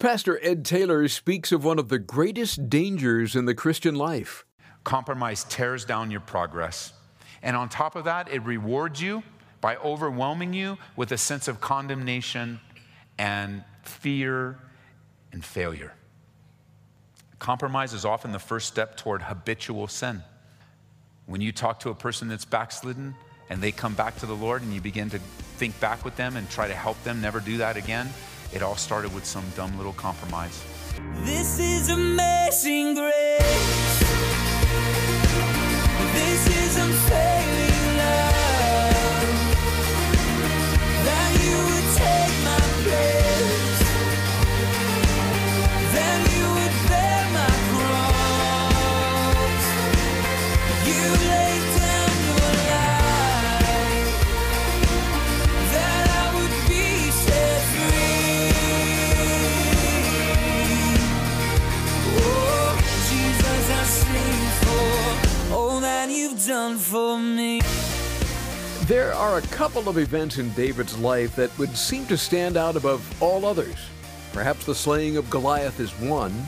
Pastor Ed Taylor speaks of one of the greatest dangers in the Christian life. Compromise tears down your progress. And on top of that, it rewards you by overwhelming you with a sense of condemnation and fear and failure. Compromise is often the first step toward habitual sin. When you talk to a person that's backslidden and they come back to the Lord and you begin to think back with them and try to help them never do that again, it all started with some dumb little compromise. This is amazing grace. This is unfailing love. That you would take my place. There are a couple of events in David's life that would seem to stand out above all others. Perhaps the slaying of Goliath is one,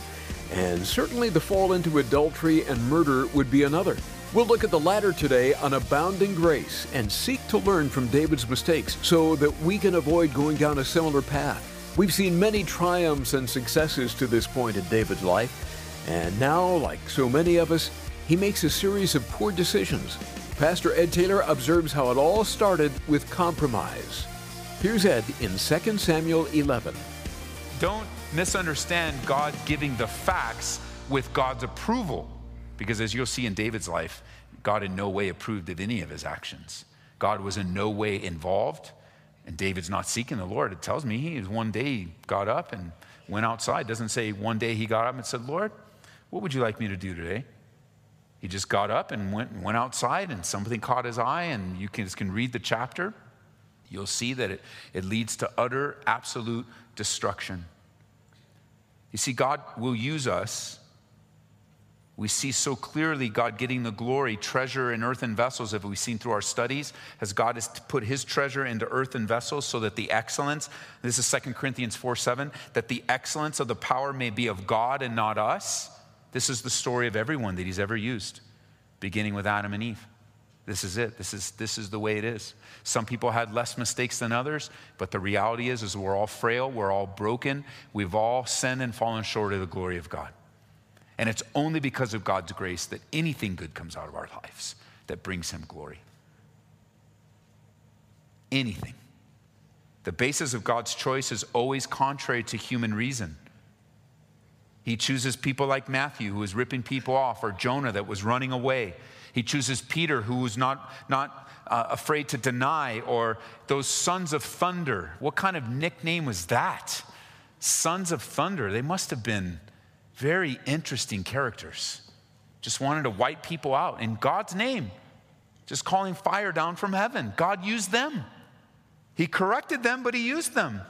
and certainly the fall into adultery and murder would be another. We'll look at the latter today on abounding grace and seek to learn from David's mistakes so that we can avoid going down a similar path. We've seen many triumphs and successes to this point in David's life, and now, like so many of us, he makes a series of poor decisions. Pastor Ed Taylor observes how it all started with compromise. Here's Ed in 2 Samuel 11. Don't misunderstand God giving the facts with God's approval. Because as you'll see in David's life, God in no way approved of any of his actions. God was in no way involved, and David's not seeking the Lord. It tells me he one day got up and went outside. It doesn't say one day he got up and said, Lord, what would you like me to do today? He just got up and went, went outside, and something caught his eye, and you can, can read the chapter. You'll see that it, it leads to utter, absolute destruction. You see, God will use us. We see so clearly God getting the glory, treasure in earthen vessels, as we've seen through our studies, as God has put his treasure into earthen vessels so that the excellence, this is 2 Corinthians 4 7, that the excellence of the power may be of God and not us. This is the story of everyone that he's ever used, beginning with Adam and Eve. This is it. This is, this is the way it is. Some people had less mistakes than others, but the reality is, is we're all frail, we're all broken, we've all sinned and fallen short of the glory of God. And it's only because of God's grace that anything good comes out of our lives that brings him glory. Anything. The basis of God's choice is always contrary to human reason. He chooses people like Matthew, who was ripping people off, or Jonah, that was running away. He chooses Peter, who was not, not uh, afraid to deny, or those sons of thunder. What kind of nickname was that? Sons of thunder. They must have been very interesting characters. Just wanted to wipe people out in God's name, just calling fire down from heaven. God used them. He corrected them, but He used them.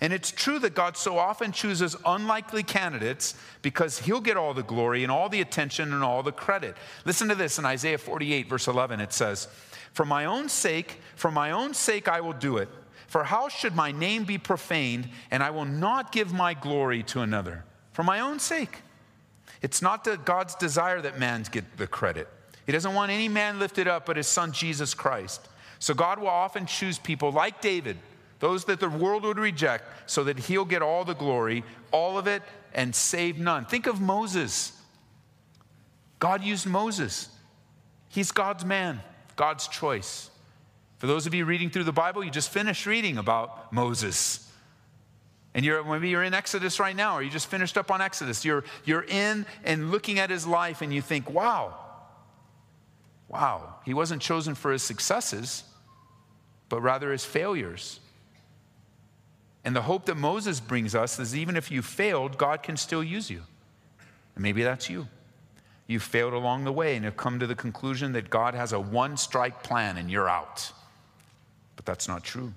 And it's true that God so often chooses unlikely candidates because he'll get all the glory and all the attention and all the credit. Listen to this in Isaiah 48, verse 11. It says, For my own sake, for my own sake, I will do it. For how should my name be profaned, and I will not give my glory to another? For my own sake. It's not God's desire that man get the credit. He doesn't want any man lifted up but his son Jesus Christ. So God will often choose people like David those that the world would reject, so that he'll get all the glory, all of it, and save none. Think of Moses. God used Moses. He's God's man, God's choice. For those of you reading through the Bible, you just finished reading about Moses. And you're, maybe you're in Exodus right now, or you just finished up on Exodus. You're, you're in and looking at his life, and you think, wow, wow, he wasn't chosen for his successes, but rather his failures. And the hope that Moses brings us is even if you failed, God can still use you. And maybe that's you. You failed along the way and have come to the conclusion that God has a one strike plan and you're out. But that's not true.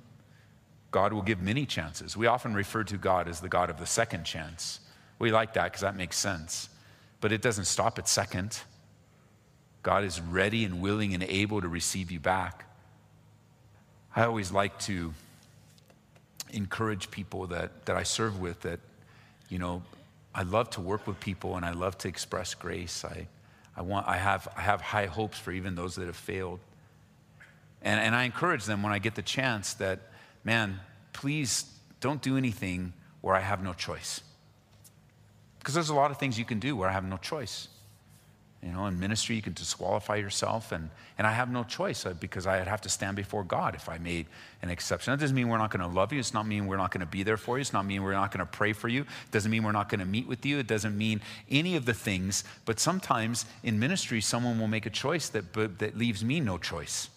God will give many chances. We often refer to God as the God of the second chance. We like that because that makes sense. But it doesn't stop at second. God is ready and willing and able to receive you back. I always like to encourage people that, that I serve with that, you know, I love to work with people and I love to express grace. I, I, want, I, have, I have high hopes for even those that have failed. And, and I encourage them when I get the chance that, man, please don't do anything where I have no choice. Because there's a lot of things you can do where I have no choice. You know, in ministry, you can disqualify yourself, and, and I have no choice uh, because I'd have to stand before God if I made an exception. That doesn't mean we're not going to love you. It's not mean we're not going to be there for you. It's not mean we're not going to pray for you. It doesn't mean we're not going to meet with you. It doesn't mean any of the things. But sometimes in ministry, someone will make a choice that, that leaves me no choice.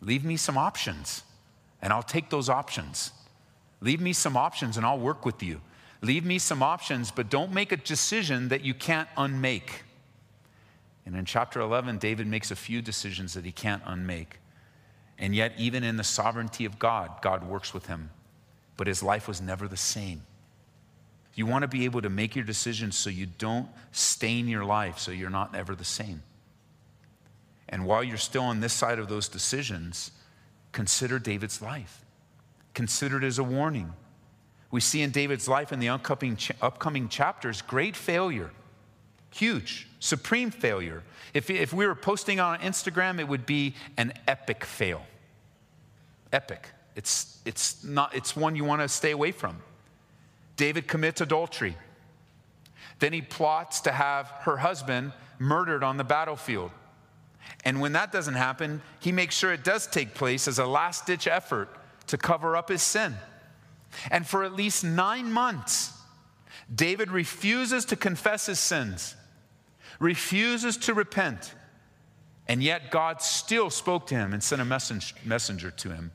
Leave me some options, and I'll take those options. Leave me some options, and I'll work with you. Leave me some options, but don't make a decision that you can't unmake. And in chapter 11, David makes a few decisions that he can't unmake. And yet, even in the sovereignty of God, God works with him. But his life was never the same. You want to be able to make your decisions so you don't stain your life, so you're not ever the same. And while you're still on this side of those decisions, consider David's life. Consider it as a warning. We see in David's life in the upcoming, chapters great failure Huge, supreme failure. If, if we were posting on Instagram, it would be an epic fail. Epic. It's, it's, not, it's one you want to stay away from. David commits adultery. Then he plots to have her husband murdered on the battlefield. And when that doesn't happen, he makes sure it does take place as a last ditch effort to cover up his sin. And for at least nine months, David refuses to confess his sins refuses to repent. And yet God still spoke to him and sent a messenger to him.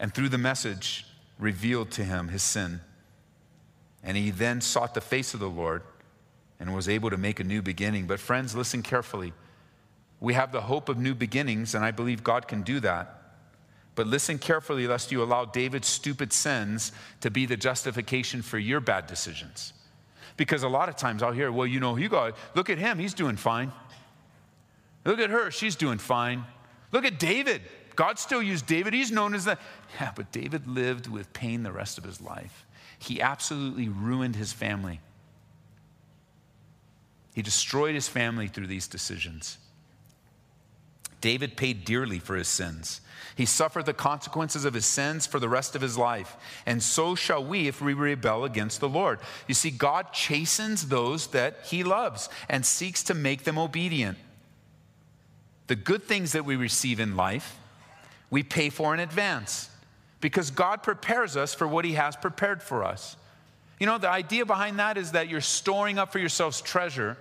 And through the message, revealed to him his sin. And he then sought the face of the Lord and was able to make a new beginning. But, friends, listen carefully. We have the hope of new beginnings, and I believe God can do that. But listen carefully, lest you allow David's stupid sins to be the justification for your bad decisions. Because a lot of times I'll hear, well, you know, you got, look at him, he's doing fine. Look at her, she's doing fine. Look at David. God still used David. He's known as the. Yeah, but David lived with pain the rest of his life. He absolutely ruined his family. He destroyed his family through these decisions. David paid dearly for his sins. He suffered the consequences of his sins for the rest of his life. And so shall we if we rebel against the Lord. You see, God chastens those that he loves and seeks to make them obedient. The good things that we receive in life, we pay for in advance because God prepares us for what he has prepared for us. You know, the idea behind that is that you're storing up for yourselves treasure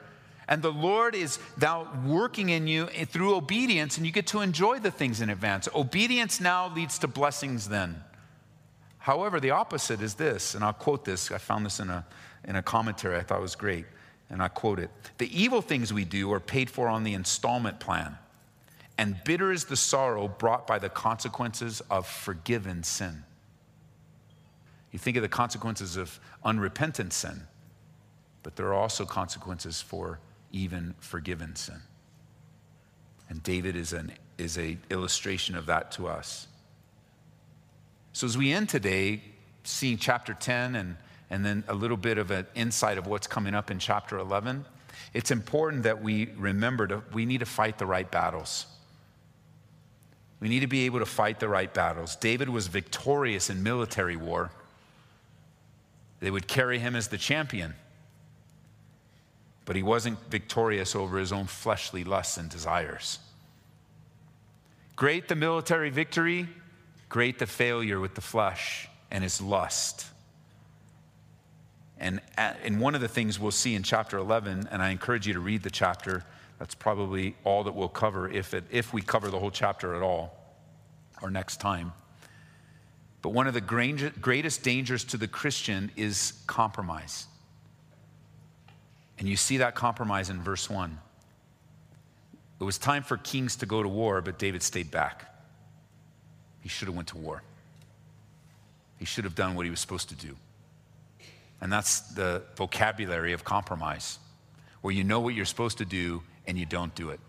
and the Lord is now working in you through obedience, and you get to enjoy the things in advance. Obedience now leads to blessings then. However, the opposite is this, and I'll quote this. I found this in a, in a commentary I thought was great, and I quote it The evil things we do are paid for on the installment plan, and bitter is the sorrow brought by the consequences of forgiven sin. You think of the consequences of unrepentant sin, but there are also consequences for even forgiven sin. And David is an is a illustration of that to us. So as we end today, seeing chapter 10 and, and then a little bit of an insight of what's coming up in chapter 11, it's important that we remember that we need to fight the right battles. We need to be able to fight the right battles. David was victorious in military war. They would carry him as the champion but he wasn't victorious over his own fleshly lusts and desires. Great the military victory, great the failure with the flesh and his lust. And, and one of the things we'll see in chapter 11, and I encourage you to read the chapter, that's probably all that we'll cover if, it, if we cover the whole chapter at all, or next time. But one of the greatest dangers to the Christian is compromise. And you see that compromise in verse 1. It was time for kings to go to war, but David stayed back. He should have went to war. He should have done what he was supposed to do. And that's the vocabulary of compromise, where you know what you're supposed to do and you don't do it.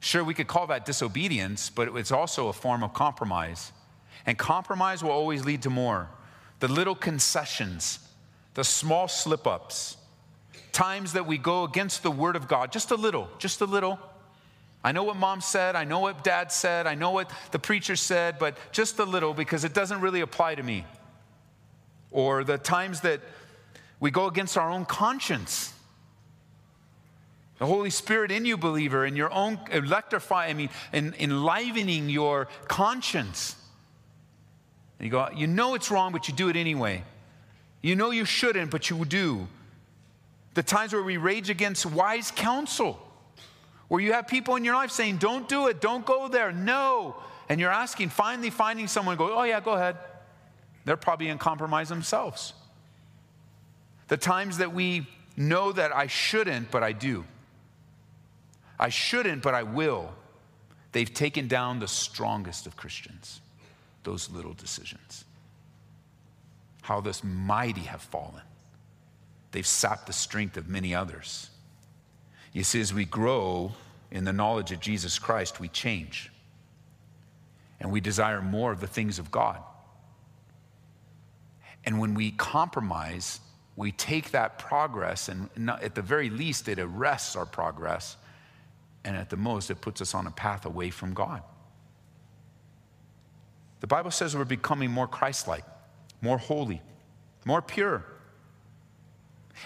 Sure, we could call that disobedience, but it's also a form of compromise. And compromise will always lead to more. The little concessions the small slip ups, times that we go against the Word of God, just a little, just a little. I know what mom said, I know what dad said, I know what the preacher said, but just a little because it doesn't really apply to me. Or the times that we go against our own conscience. The Holy Spirit in you, believer, and your own electrifying, I mean, enlivening your conscience. And you go, you know it's wrong, but you do it anyway. You know you shouldn't, but you do. The times where we rage against wise counsel, where you have people in your life saying, don't do it, don't go there, no. And you're asking, finally finding someone go, oh yeah, go ahead. They're probably in compromise themselves. The times that we know that I shouldn't, but I do. I shouldn't, but I will. They've taken down the strongest of Christians, those little decisions. How this mighty have fallen. They've sapped the strength of many others. You see, as we grow in the knowledge of Jesus Christ, we change. And we desire more of the things of God. And when we compromise, we take that progress, and at the very least, it arrests our progress and at the most, it puts us on a path away from God. The Bible says we're becoming more Christ like, more holy, more pure.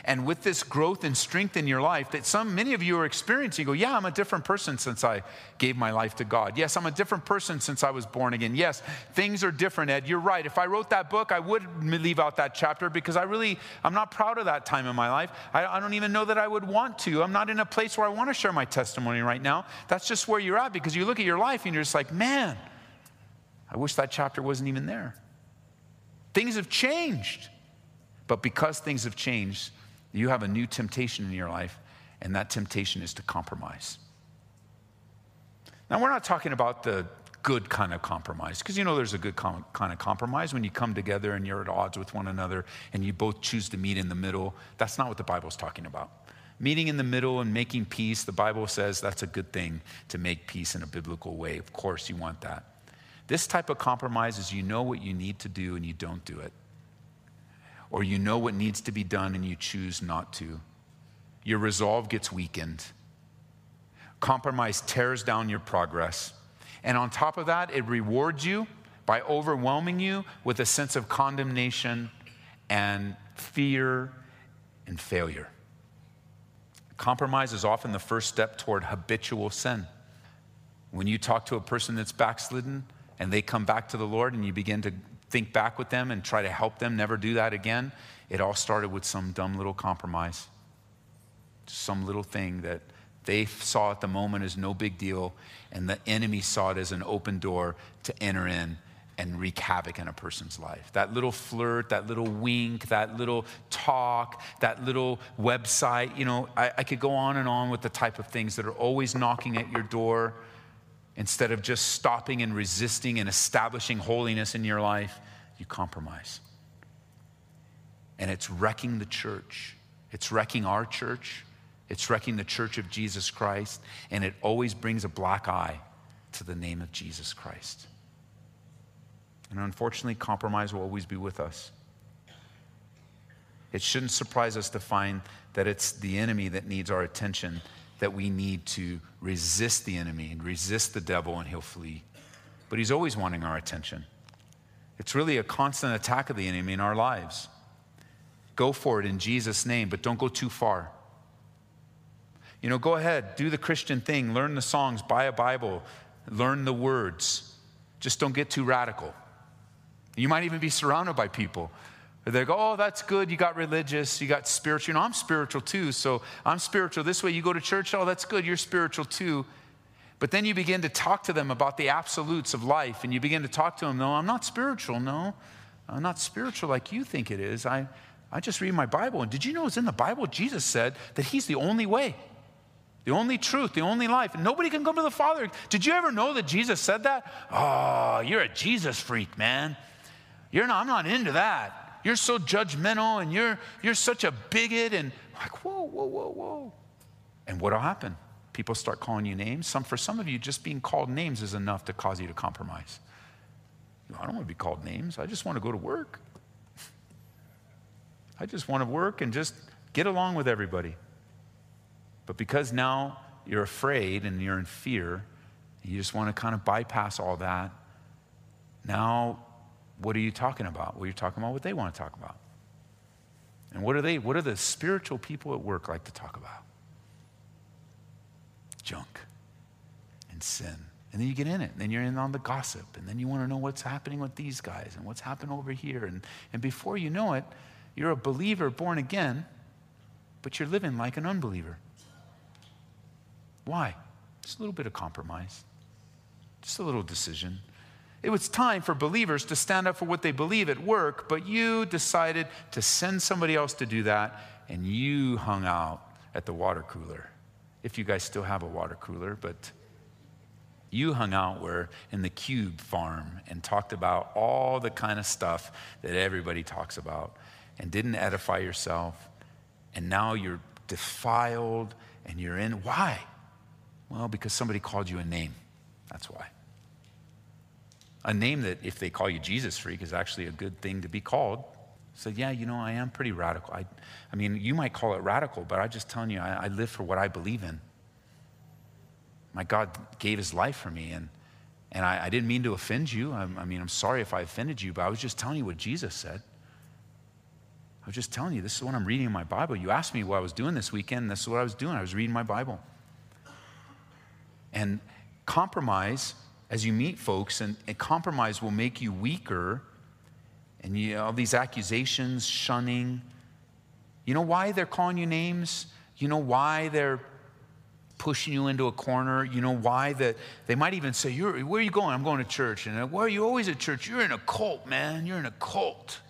And with this growth and strength in your life that some many of you are experiencing, go, yeah, I'm a different person since I gave my life to God. Yes, I'm a different person since I was born again. Yes, things are different, Ed. You're right. If I wrote that book, I would leave out that chapter because I really, I'm not proud of that time in my life. I, I don't even know that I would want to. I'm not in a place where I want to share my testimony right now. That's just where you're at because you look at your life and you're just like, man, I wish that chapter wasn't even there. Things have changed. But because things have changed, you have a new temptation in your life, and that temptation is to compromise. Now, we're not talking about the good kind of compromise, because you know there's a good com- kind of compromise when you come together and you're at odds with one another and you both choose to meet in the middle. That's not what the Bible's talking about. Meeting in the middle and making peace, the Bible says that's a good thing to make peace in a biblical way. Of course, you want that. This type of compromise is you know what you need to do and you don't do it or you know what needs to be done and you choose not to. Your resolve gets weakened. Compromise tears down your progress. And on top of that, it rewards you by overwhelming you with a sense of condemnation and fear and failure. Compromise is often the first step toward habitual sin. When you talk to a person that's backslidden and they come back to the Lord and you begin to think back with them and try to help them never do that again. It all started with some dumb little compromise, some little thing that they saw at the moment as no big deal, and the enemy saw it as an open door to enter in and wreak havoc in a person's life. That little flirt, that little wink, that little talk, that little website, you know, I, I, could go on and on with the type of things that are always knocking at your door Instead of just stopping and resisting and establishing holiness in your life, you compromise. And it's wrecking the church. It's wrecking our church. It's wrecking the church of Jesus Christ. And it always brings a black eye to the name of Jesus Christ. And unfortunately, compromise will always be with us. It shouldn't surprise us to find that it's the enemy that needs our attention that we need to resist the enemy and resist the devil and he'll flee. But he's always wanting our attention. It's really a constant attack of the enemy in our lives. Go for it in Jesus' name, but don't go too far. You know, go ahead, do the Christian thing, learn the songs, buy a Bible, learn the words. Just don't get too radical. You might even be surrounded by people they go, oh, that's good. You got religious. You got spiritual. You know, I'm spiritual too. So I'm spiritual this way. You go to church. Oh, that's good. You're spiritual too. But then you begin to talk to them about the absolutes of life. And you begin to talk to them, no, I'm not spiritual. No, I'm not spiritual like you think it is. I, I just read my Bible. And did you know it's in the Bible? Jesus said that He's the only way, the only truth, the only life. And nobody can come to the Father. Did you ever know that Jesus said that? Oh, you're a Jesus freak, man. You're not, I'm not into that you're so judgmental and you're, you're such a bigot. And like, whoa, whoa, whoa, whoa. And what'll happen? People start calling you names. Some, for some of you, just being called names is enough to cause you to compromise. I don't want to be called names. I just want to go to work. I just want to work and just get along with everybody. But because now you're afraid and you're in fear, you just want to kind of bypass all that. Now, what are you talking about? Well, you're talking about what they want to talk about. And what are they, what are the spiritual people at work like to talk about? Junk and sin. And then you get in it, and then you're in on the gossip, and then you want to know what's happening with these guys and what's happened over here. And, and before you know it, you're a believer born again, but you're living like an unbeliever. Why? Just a little bit of compromise, just a little decision. It was time for believers to stand up for what they believe at work, but you decided to send somebody else to do that, and you hung out at the water cooler. If you guys still have a water cooler, but you hung out where in the cube farm and talked about all the kind of stuff that everybody talks about and didn't edify yourself. And now you're defiled and you're in. Why? Well, because somebody called you a name. That's why. A name that, if they call you Jesus freak, is actually a good thing to be called. So, yeah, you know, I am pretty radical. I, I mean, you might call it radical, but I'm just telling you, I, I live for what I believe in. My God gave his life for me, and, and I, I didn't mean to offend you. I, I mean, I'm sorry if I offended you, but I was just telling you what Jesus said. I was just telling you, this is what I'm reading in my Bible. You asked me what I was doing this weekend, this is what I was doing. I was reading my Bible. And compromise as you meet folks, and, and compromise will make you weaker. And you all these accusations, shunning. You know why they're calling you names? You know why they're pushing you into a corner? You know why that they might even say, "Where are you going?" I'm going to church. And why are you always at church? You're in a cult, man. You're in a cult.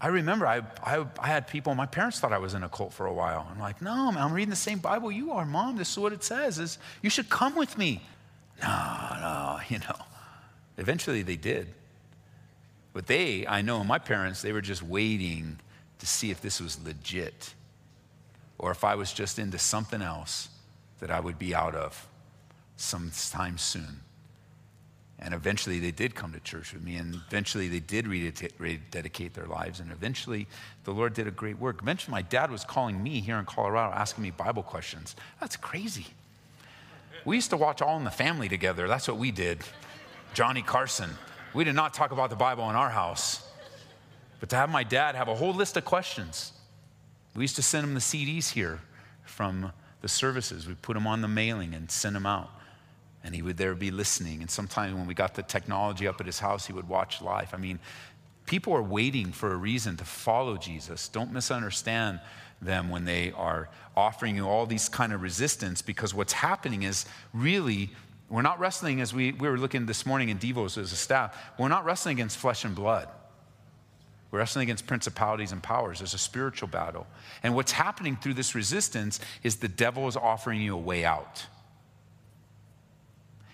I remember I, I, I, had people, my parents thought I was in a cult for a while. I'm like, no, man, I'm reading the same Bible you are, mom. This is what it says. Is you should come with me no, no, you know. Eventually they did. But they, I know my parents, they were just waiting to see if this was legit or if I was just into something else that I would be out of sometime soon. And eventually they did come to church with me, and eventually they did rededicate their lives, and eventually the Lord did a great work. Eventually, my dad was calling me here in Colorado, asking me Bible questions. That's crazy. We used to watch All in the Family together. That's what we did. Johnny Carson. We did not talk about the Bible in our house. But to have my dad have a whole list of questions. We used to send him the CDs here from the services. We put them on the mailing and send them out. And he would there be listening. And sometimes when we got the technology up at his house, he would watch live. I mean, people are waiting for a reason to follow Jesus. Don't misunderstand them when they are offering you all these kind of resistance because what's happening is really we're not wrestling as we, we were looking this morning in devos as a staff we're not wrestling against flesh and blood. We're wrestling against principalities and powers. There's a spiritual battle. And what's happening through this resistance is the devil is offering you a way out.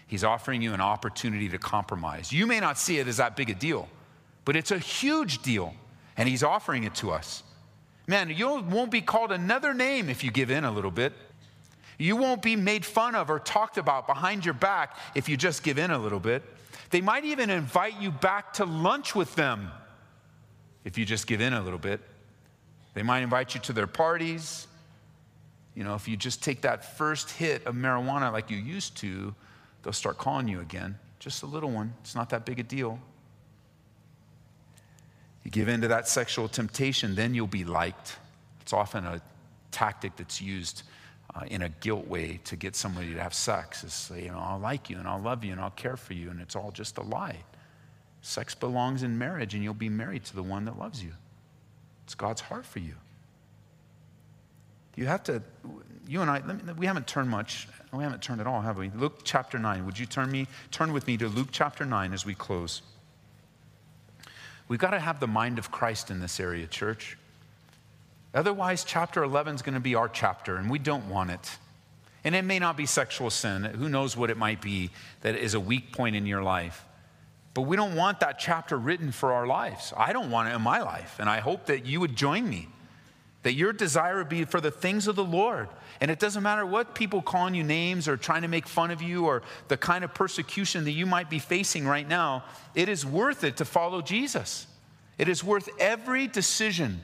He's offering you an opportunity to compromise. You may not see it as that big a deal but it's a huge deal and he's offering it to us Man, you won't be called another name if you give in a little bit. You won't be made fun of or talked about behind your back if you just give in a little bit. They might even invite you back to lunch with them if you just give in a little bit. They might invite you to their parties. You know, if you just take that first hit of marijuana like you used to, they'll start calling you again. Just a little one, it's not that big a deal. You give in to that sexual temptation, then you'll be liked. It's often a tactic that's used uh, in a guilt way to get somebody to have sex. Is say, you know, I'll like you and I'll love you and I'll care for you, and it's all just a lie. Sex belongs in marriage, and you'll be married to the one that loves you. It's God's heart for you. You have to, you and I, me, we haven't turned much. We haven't turned at all, have we? Luke chapter 9. Would you turn me, turn with me to Luke chapter 9 as we close? We've got to have the mind of Christ in this area, church. Otherwise, chapter 11 is going to be our chapter, and we don't want it. And it may not be sexual sin. Who knows what it might be that is a weak point in your life. But we don't want that chapter written for our lives. I don't want it in my life. And I hope that you would join me, that your desire would be for the things of the Lord. And it doesn't matter what people calling you names or trying to make fun of you or the kind of persecution that you might be facing right now, it is worth it to follow Jesus. It is worth every decision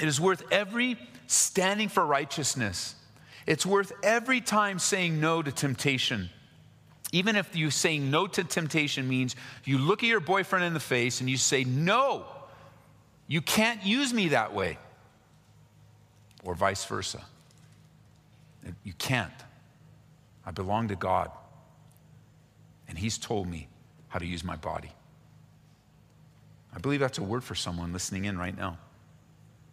It is worth every standing for righteousness. It's worth every time saying no to temptation. Even if you saying no to temptation means you look at your boyfriend in the face and you say, No, you can't use me that way. Or vice versa. You can't. I belong to God. And He's told me how to use my body. I believe that's a word for someone listening in right now.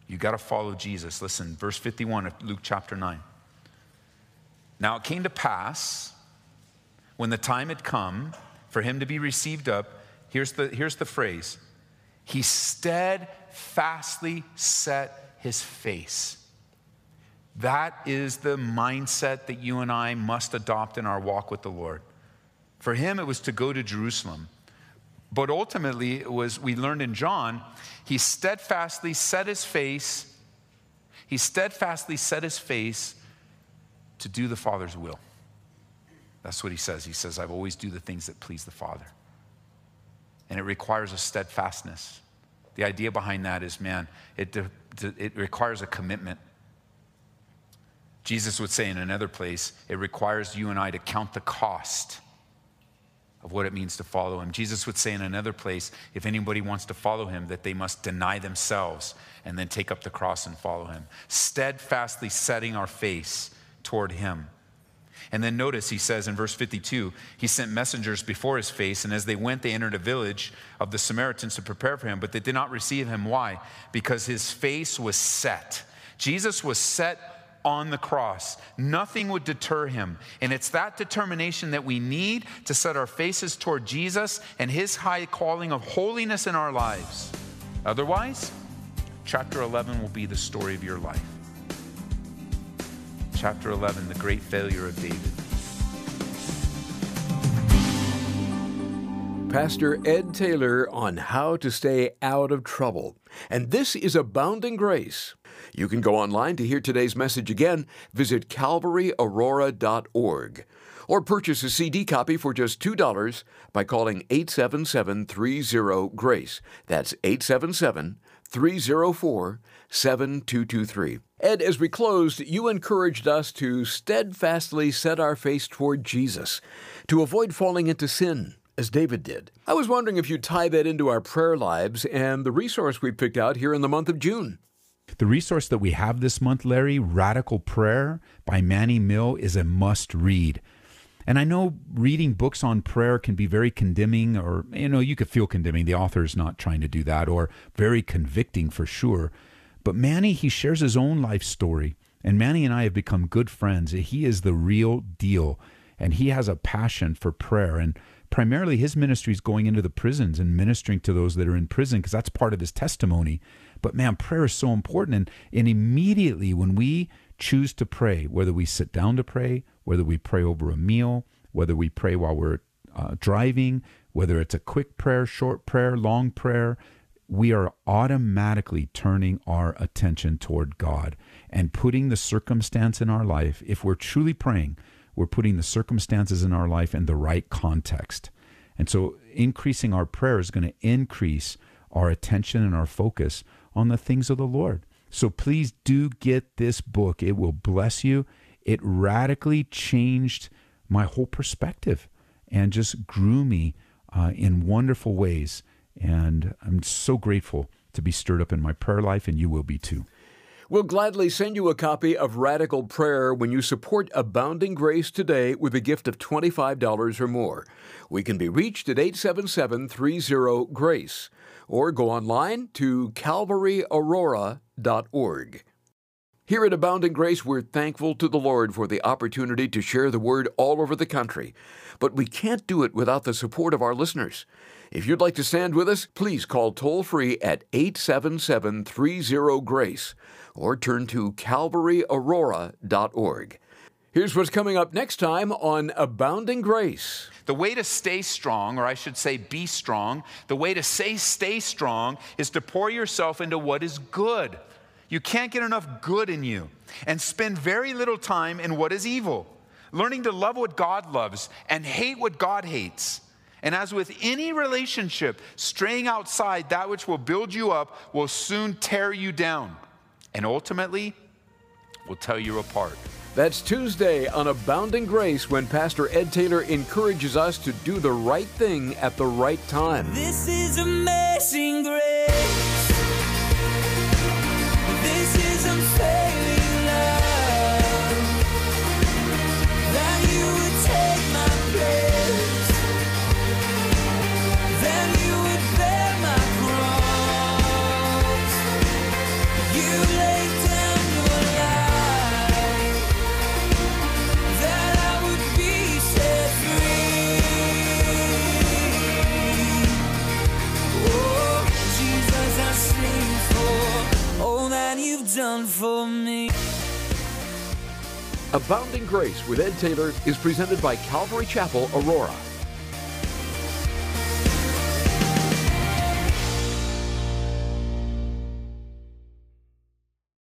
You got to follow Jesus. Listen, verse 51 of Luke chapter 9. Now it came to pass when the time had come for him to be received up, here's the, here's the phrase He steadfastly set his face. That is the mindset that you and I must adopt in our walk with the Lord. For him, it was to go to Jerusalem. But ultimately, it was, we learned in John, he steadfastly set his face, he steadfastly set his face to do the Father's will. That's what he says. He says, I always do the things that please the Father. And it requires a steadfastness. The idea behind that is, man, it, it requires a commitment. Jesus would say in another place, it requires you and I to count the cost of what it means to follow him. Jesus would say in another place, if anybody wants to follow him, that they must deny themselves and then take up the cross and follow him. Steadfastly setting our face toward him. And then notice he says in verse 52 he sent messengers before his face, and as they went, they entered a village of the Samaritans to prepare for him, but they did not receive him. Why? Because his face was set. Jesus was set on the cross. Nothing would deter him. And it's that determination that we need to set our faces toward Jesus and his high calling of holiness in our lives. Otherwise, chapter 11 will be the story of your life chapter 11, the great failure of David. Pastor Ed Taylor on how to stay out of trouble. And this is Abounding Grace. You can go online to hear today's message again. Visit calvaryaurora.org or purchase a CD copy for just $2 by calling 877 30 GRACE. That's 877 304 7223. Ed, as we closed, you encouraged us to steadfastly set our face toward Jesus, to avoid falling into sin, as David did. I was wondering if you'd tie that into our prayer lives and the resource we picked out here in the month of June. The resource that we have this month, Larry, Radical Prayer by Manny Mill, is a must read. And I know reading books on prayer can be very condemning, or, you know, you could feel condemning. The author's not trying to do that, or very convicting for sure. But Manny, he shares his own life story. And Manny and I have become good friends. He is the real deal. And he has a passion for prayer. And primarily his ministry is going into the prisons and ministering to those that are in prison because that's part of his testimony. But man, prayer is so important. And, and immediately when we choose to pray, whether we sit down to pray, whether we pray over a meal, whether we pray while we're uh, driving, whether it's a quick prayer, short prayer, long prayer, we are automatically turning our attention toward God and putting the circumstance in our life. If we're truly praying, we're putting the circumstances in our life in the right context. And so, increasing our prayer is going to increase our attention and our focus on the things of the Lord. So, please do get this book. It will bless you. It radically changed my whole perspective and just grew me uh, in wonderful ways. And I'm so grateful to be stirred up in my prayer life, and you will be too. We'll gladly send you a copy of Radical Prayer when you support Abounding Grace today with a gift of $25 or more. We can be reached at 877 30 GRACE or go online to calvaryaurora.org. Here at Abounding Grace, we're thankful to the Lord for the opportunity to share the word all over the country. But we can't do it without the support of our listeners. If you'd like to stand with us, please call toll free at 877 30 GRACE or turn to calvaryaurora.org. Here's what's coming up next time on Abounding Grace. The way to stay strong, or I should say be strong, the way to say stay strong is to pour yourself into what is good. You can't get enough good in you and spend very little time in what is evil, learning to love what God loves and hate what God hates. And as with any relationship, straying outside that which will build you up will soon tear you down and ultimately will tear you apart. That's Tuesday on Abounding Grace when Pastor Ed Taylor encourages us to do the right thing at the right time. This is amazing grace. Grace with Ed Taylor is presented by Calvary Chapel, Aurora.